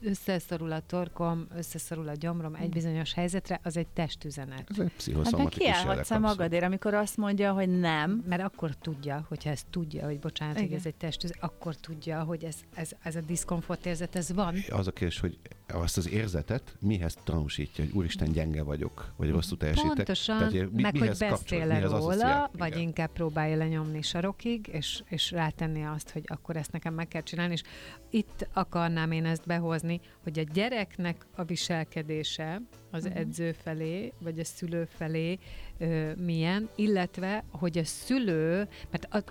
Speaker 2: összeszorul a torkom, összeszorul a gyomrom egy bizonyos helyzetre, az egy testüzenet.
Speaker 4: Ez egy
Speaker 3: Hát
Speaker 4: pszichoszomatikus
Speaker 3: kiállhatsz a magadért, amikor azt mondja, hogy nem,
Speaker 2: Mert akkor tudja, hogyha ezt tudja, hogy bocsánat, hogy
Speaker 3: Igen.
Speaker 2: ez egy testüzenet, akkor tudja, hogy ez, ez, ez a diszkomfort érzet, ez van.
Speaker 4: Az a kérdés, hogy azt az érzetet mihez tanúsítja, hogy úristen gyenge vagyok, vagy rosszul teljesítek.
Speaker 2: Pontosan,
Speaker 4: Tehát, hogy mi-
Speaker 2: meg hogy
Speaker 4: mihez
Speaker 2: beszél-e
Speaker 4: mihez
Speaker 2: róla, vagy
Speaker 4: Igen.
Speaker 2: inkább próbálja lenyomni sarokig, és, és rátenni azt, hogy akkor ezt nekem meg kell csinálni, és itt akarnám én ezt behozni, hogy a gyereknek a viselkedése az
Speaker 3: Mhm.
Speaker 2: edző felé, vagy a szülő felé ö, milyen, illetve, hogy a szülő, mert a,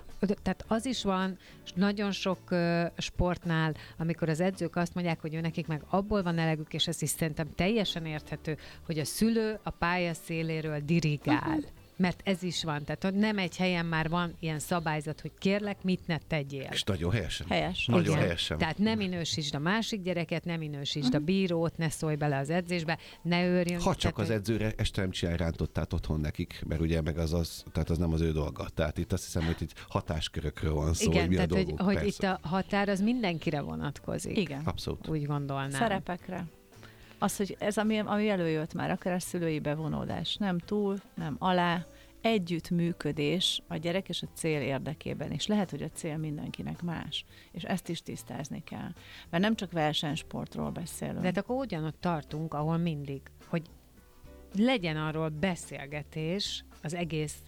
Speaker 2: tehát az is van nagyon sok ö, sportnál, amikor az edzők azt mondják, hogy ő nekik meg abból van elegük, és ez is szerintem teljesen érthető, hogy a szülő a pálya széléről dirigál.
Speaker 3: Mhm.
Speaker 2: Mert ez is van, tehát hogy nem egy helyen már van ilyen szabályzat, hogy kérlek, mit ne tegyél.
Speaker 4: És nagyon helyesen.
Speaker 3: Helyes.
Speaker 4: Nagyon
Speaker 2: Igen.
Speaker 4: helyesen.
Speaker 2: Tehát ne minősítsd a másik gyereket, ne minősítsd a bírót, ne szólj bele az edzésbe, ne őrjön.
Speaker 4: Ha csak
Speaker 2: tehát,
Speaker 4: az
Speaker 2: hogy-
Speaker 4: edzőre este nem csinálj rántottát otthon nekik, mert ugye meg az, az, tehát az nem az ő dolga. Tehát itt azt hiszem, hogy itt hatáskörökről van szó, hogy
Speaker 2: Igen,
Speaker 4: mi a
Speaker 2: tehát hogy,
Speaker 4: dolguk.
Speaker 2: hogy
Speaker 4: persze.
Speaker 2: itt a határ az mindenkire vonatkozik.
Speaker 3: Igen.
Speaker 4: Abszolút.
Speaker 2: Úgy gondolnám.
Speaker 3: Szerepekre. Az, hogy ez ami, ami előjött már, akár a szülői bevonódás. Nem túl, nem alá, együttműködés a gyerek és a cél érdekében, és lehet, hogy a cél mindenkinek más, és ezt is tisztázni kell. Mert nem csak versenysportról beszélünk.
Speaker 2: De hát akkor ugyanott tartunk, ahol mindig, hogy legyen arról beszélgetés az egész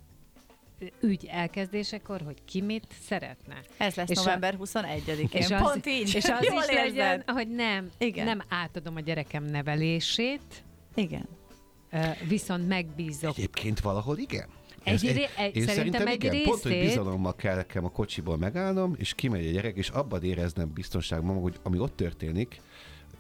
Speaker 2: ügy elkezdésekor, hogy ki mit szeretne.
Speaker 3: Ez lesz
Speaker 2: és
Speaker 3: november 21-én.
Speaker 2: És az,
Speaker 3: Pont így.
Speaker 2: És az
Speaker 3: Jól
Speaker 2: is
Speaker 3: érzed?
Speaker 2: legyen, hogy nem,
Speaker 3: Igen.
Speaker 2: nem átadom a gyerekem nevelését,
Speaker 3: Igen.
Speaker 2: viszont megbízok.
Speaker 4: Egyébként valahol igen.
Speaker 2: Egy
Speaker 4: Ez-
Speaker 2: ré- egy-
Speaker 4: én
Speaker 2: szerintem
Speaker 4: szerintem
Speaker 2: egy
Speaker 4: igen. Pont, hogy
Speaker 2: részét-
Speaker 4: bizalommal kell nekem a kocsiból megállnom, és kimegy a gyerek, és abban éreznem biztonságban, hogy ami ott történik,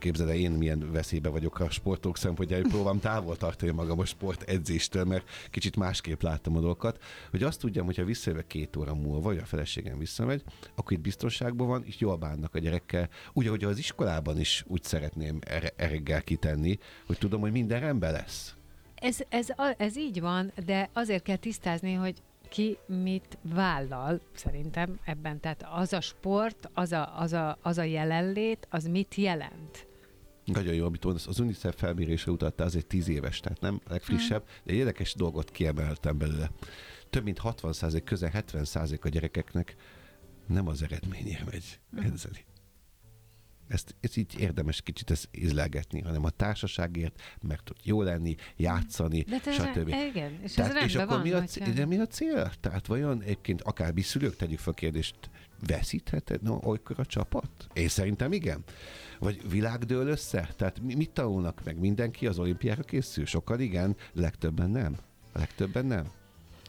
Speaker 4: képzeld el, én milyen veszélybe vagyok a sportok szempontjából, próbálom távol tartani magam a sport edzéstől, mert kicsit másképp láttam a dolgokat, hogy azt tudjam, hogyha visszajövök két óra múlva, vagy a feleségem visszamegy, akkor itt biztonságban van, és jól bánnak a gyerekkel. Úgy, ahogy az iskolában is úgy szeretném er- reggel kitenni, hogy tudom, hogy minden rendben lesz.
Speaker 2: Ez, ez, ez így van, de azért kell tisztázni, hogy ki mit vállal, szerintem ebben. Tehát az a sport, az a, az a, az a jelenlét, az mit jelent?
Speaker 4: Nagyon jó, amit mondasz. Az UNICEF felmérésre utatta, az egy tíz éves, tehát nem legfrissebb, de egy érdekes dolgot kiemeltem belőle. Több mint 60 közel 70 a gyerekeknek nem az eredményért megy edzeni. Ezt, ezt így érdemes kicsit ezt ízlelgetni, hanem a társaságért, meg tud jó lenni, játszani,
Speaker 2: De ez
Speaker 4: stb.
Speaker 2: igen, és ez
Speaker 4: Tehát,
Speaker 2: rendben
Speaker 4: és akkor
Speaker 2: van.
Speaker 4: mi a, cél, de mi a cél? Tehát vajon egyébként akár mi szülők tegyük fel kérdést, veszítheted no, olykor a csapat? Én szerintem igen. Vagy világ dől össze? Tehát mi, mit tanulnak meg? Mindenki az olimpiára készül? Sokan igen, legtöbben nem. Legtöbben nem.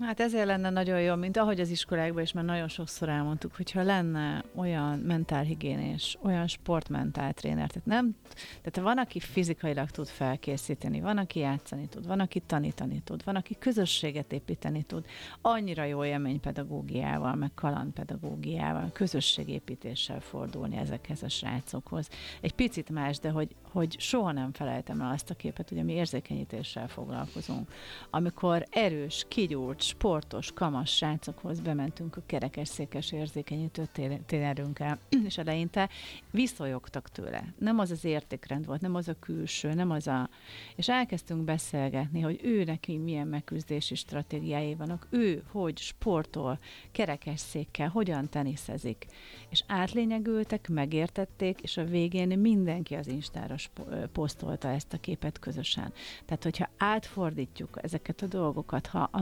Speaker 3: Hát ezért lenne nagyon jó, mint ahogy az iskolákban is már nagyon sokszor elmondtuk, hogyha lenne olyan mentálhigiénés, olyan sportmentál tréner, tehát nem, tehát van, aki fizikailag tud felkészíteni, van, aki játszani tud, van, aki tanítani tud, van, aki közösséget építeni tud, annyira jó élménypedagógiával, meg kalandpedagógiával, közösségépítéssel fordulni ezekhez a srácokhoz. Egy picit más, de hogy, hogy soha nem felejtem el azt a képet, hogy mi érzékenyítéssel foglalkozunk. Amikor erős, kigyúrt, sportos, kamas srácokhoz bementünk a kerekesszékes érzékenyítő tér- térerünkkel, és eleinte visszajogtak tőle. Nem az az értékrend volt, nem az a külső, nem az a... És elkezdtünk beszélgetni, hogy ő neki milyen megküzdési stratégiái vannak, ő hogy sportol, kerekesszékkel, hogyan teniszezik. És átlényegültek, megértették, és a végén mindenki az Instára posztolta ezt a képet közösen. Tehát, hogyha átfordítjuk ezeket a dolgokat, ha a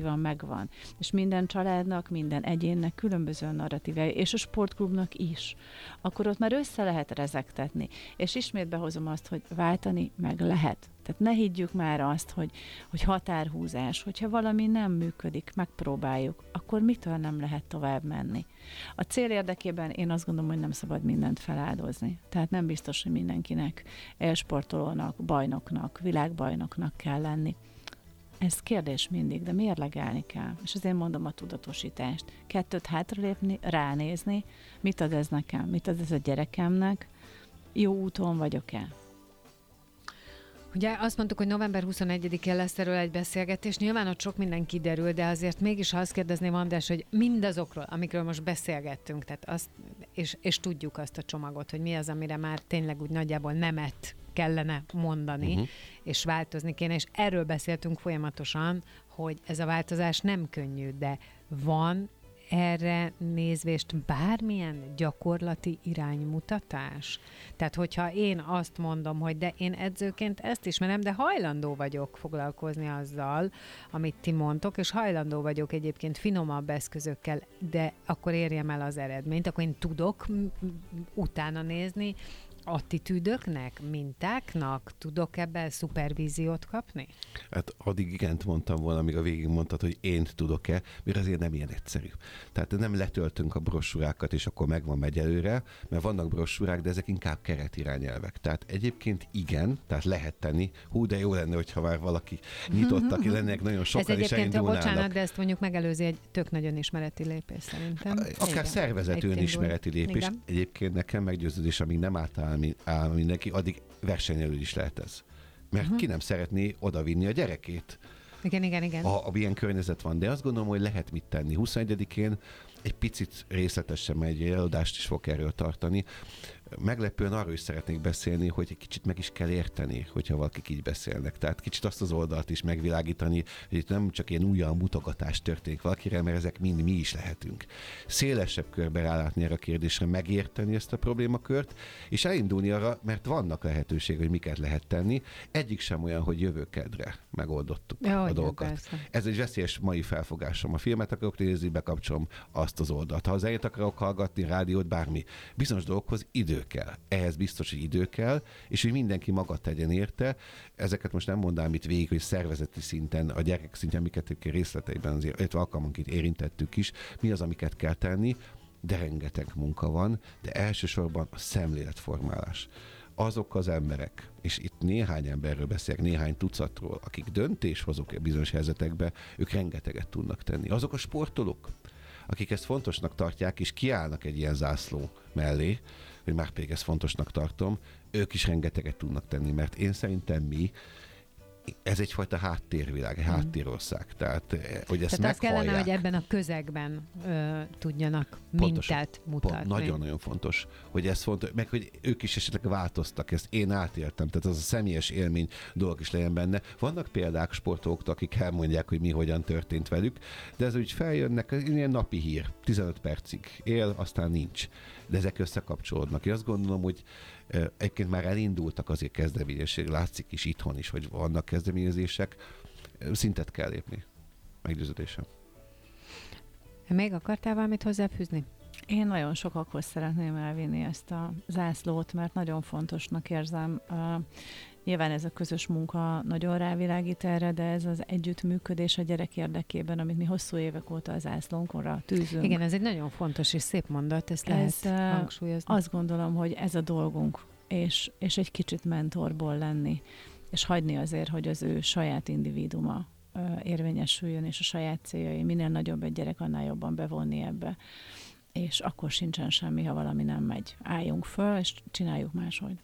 Speaker 3: narratíva megvan, és minden családnak, minden egyénnek különböző narratívája, és a sportklubnak is, akkor ott már össze lehet rezektetni. És ismét behozom azt, hogy váltani meg lehet. Tehát ne higgyük már azt, hogy, hogy határhúzás, hogyha valami nem működik, megpróbáljuk, akkor mitől nem lehet tovább menni. A cél érdekében én azt gondolom, hogy nem szabad mindent feláldozni. Tehát nem biztos, hogy mindenkinek élsportolónak, bajnoknak, világbajnoknak kell lenni. Ez kérdés mindig, de mérlegelni kell. És azért mondom a tudatosítást. Kettőt hátralépni, ránézni, mit ad ez nekem, mit ad ez a gyerekemnek, jó úton vagyok-e.
Speaker 2: Ugye azt mondtuk, hogy november 21-én lesz erről egy beszélgetés. Nyilván ott sok minden kiderül, de azért mégis ha azt kérdezném, András, hogy mindazokról, amikről most beszélgettünk, tehát azt, és, és tudjuk azt a csomagot, hogy mi az, amire már tényleg úgy nagyjából nemet kellene mondani, uh-huh. és változni kéne, és erről beszéltünk folyamatosan, hogy ez a változás nem könnyű, de van erre nézvést bármilyen gyakorlati iránymutatás? Tehát, hogyha én azt mondom, hogy de én edzőként ezt ismerem, de hajlandó vagyok foglalkozni azzal, amit ti mondtok, és hajlandó vagyok egyébként finomabb eszközökkel, de akkor érjem el az eredményt, akkor én tudok utána nézni, attitűdöknek, mintáknak, tudok ebben szupervíziót kapni?
Speaker 4: Hát addig igent mondtam volna, amíg a végig mondtad, hogy én tudok-e, mert azért nem ilyen egyszerű. Tehát nem letöltünk a brosúrákat, és akkor megvan megy előre, mert vannak brosúrák, de ezek inkább keretirányelvek. Tehát egyébként igen, tehát lehet tenni. Hú, de jó lenne, hogyha már valaki nyitott, aki lennének nagyon sokan
Speaker 2: Ez
Speaker 4: is
Speaker 2: egyébként, bocsánat, de ezt mondjuk megelőzi egy tök nagy önismereti lépés szerintem.
Speaker 4: Akár
Speaker 2: Igen.
Speaker 4: szervezetű
Speaker 2: Egy
Speaker 4: önismereti lépés.
Speaker 2: Igen.
Speaker 4: Egyébként nekem meggyőződés, amíg nem átáll mi- áll mindenki, addig versenyelő is lehet ez. Mert uh-huh. ki nem szeretné odavinni a gyerekét,
Speaker 2: Igen, igen, igen.
Speaker 4: ha, ha ilyen környezet van. De azt gondolom, hogy lehet mit tenni. 21-én egy picit részletesen egy előadást is fog erről tartani. Meglepően arról is szeretnék beszélni, hogy egy kicsit meg is kell érteni, hogyha valakik így beszélnek. Tehát kicsit azt az oldalt is megvilágítani, hogy itt nem csak ilyen újjan mutogatás történik valakire, mert ezek mind mi is lehetünk. Szélesebb körbe rálátni erre a kérdésre, megérteni ezt a problémakört, és elindulni arra, mert vannak lehetőség, hogy miket lehet tenni. Egyik sem olyan, hogy jövőkedre megoldottuk
Speaker 2: Ja,
Speaker 4: a dolgokat.
Speaker 2: persze.
Speaker 4: Ez egy veszélyes mai felfogásom. A filmet akarok nézni, bekapcsolom azt az oldalt. Ha zenét akarok hallgatni, rádiót, bármi. Bizonyos dolgokhoz idő kell. Ehhez biztos, hogy idő kell, és hogy mindenki maga tegyen érte. Ezeket most nem mondanám itt végig, hogy szervezeti szinten, a gyerekek szintjén, amiket egyébként részleteiben, azért, illetve alkalmanként érintettük is, mi az, amiket kell tenni, de rengeteg munka van, de elsősorban a szemléletformálás azok az emberek, és itt néhány emberről beszélek, néhány tucatról, akik döntéshozók bizonyos helyzetekben, ők rengeteget tudnak tenni. Azok a sportolók, akik ezt fontosnak tartják, és kiállnak egy ilyen zászló mellé, hogy már pedig ezt fontosnak tartom, ők is rengeteget tudnak tenni, mert én szerintem mi, ez egyfajta háttérvilág, egy háttérország. Tehát, eh, hogy ezt
Speaker 2: Tehát azt kellene, hogy ebben a közegben ö, tudjanak
Speaker 4: Pontosan.
Speaker 2: mintát mutatni.
Speaker 4: Pont, nagyon-nagyon fontos, hogy ez fontos, meg hogy ők is esetleg változtak, ezt én átéltem, tehát az a személyes élmény dolog is legyen benne. Vannak példák sportolóktól, akik elmondják, hogy mi hogyan történt velük, de ez úgy feljönnek, ez ilyen napi hír, 15 percig él, aztán nincs. De ezek összekapcsolódnak. Én azt gondolom, hogy egyébként már elindultak azért kezdeményezések, látszik is itthon is, hogy vannak kezdeményezések, szintet kell lépni. Meggyőződésem.
Speaker 2: Még akartál valamit hozzáfűzni?
Speaker 3: Én nagyon sokakhoz szeretném elvinni ezt a zászlót, mert nagyon fontosnak érzem. Nyilván ez a közös munka nagyon rávilágít erre, de ez az együttműködés a gyerek érdekében, amit mi hosszú évek óta az zászlónkra tűzünk.
Speaker 2: Igen, ez egy nagyon fontos és szép mondat, ezt
Speaker 3: Ez,
Speaker 2: lehet
Speaker 3: eh,
Speaker 2: hangsúlyozni.
Speaker 3: Azt gondolom, hogy ez a dolgunk, és, és egy kicsit mentorból lenni, és hagyni azért, hogy az ő saját individuma érvényesüljön, és a saját céljai. Minél nagyobb egy gyerek, annál jobban bevonni ebbe. És akkor sincsen semmi, ha valami nem megy. Álljunk föl, és csináljuk máshogy.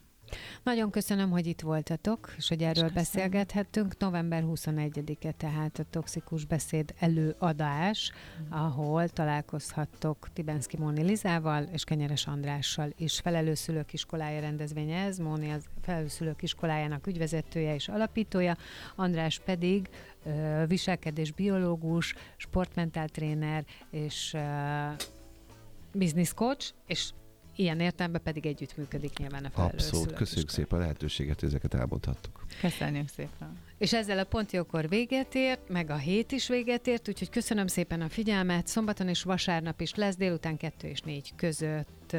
Speaker 2: Nagyon köszönöm, hogy itt voltatok, és hogy erről
Speaker 3: köszönöm.
Speaker 2: beszélgethettünk. November 21-e tehát a Toxikus Beszéd előadás, ahol találkozhattok Tibenszki Móni Lizával és Kenyeres Andrással is. Felelőszülők iskolája rendezvénye ez, Móni az Felelőszülők iskolájának ügyvezetője és alapítója, András pedig ö, viselkedés biológus, sportmentáltréner és ö, business coach, és ilyen értelemben pedig együttműködik nyilván a
Speaker 4: Abszolút. Köszönjük szépen a lehetőséget, hogy ezeket elmondhattuk.
Speaker 3: Köszönjük szépen!
Speaker 2: És ezzel a pontjókor véget ért, meg a hét is véget ért, úgyhogy köszönöm szépen a figyelmet. Szombaton és vasárnap is lesz délután 2 és 4 között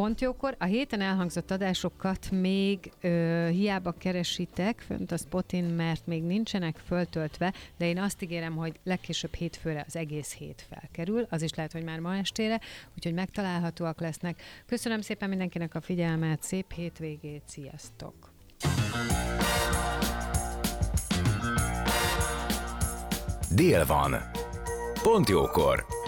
Speaker 2: ö, pontjókor. A héten elhangzott adásokat még ö, hiába keresitek fönt a Spotin, mert még nincsenek föltöltve, de én azt ígérem, hogy legkésőbb hétfőre az egész hét felkerül, az is lehet, hogy már ma estére, úgyhogy megtalálhatóak lesznek. Köszönöm szépen mindenkinek a figyelmet, szép hétvégét, sziasztok!
Speaker 1: Dél van. Pont jókor.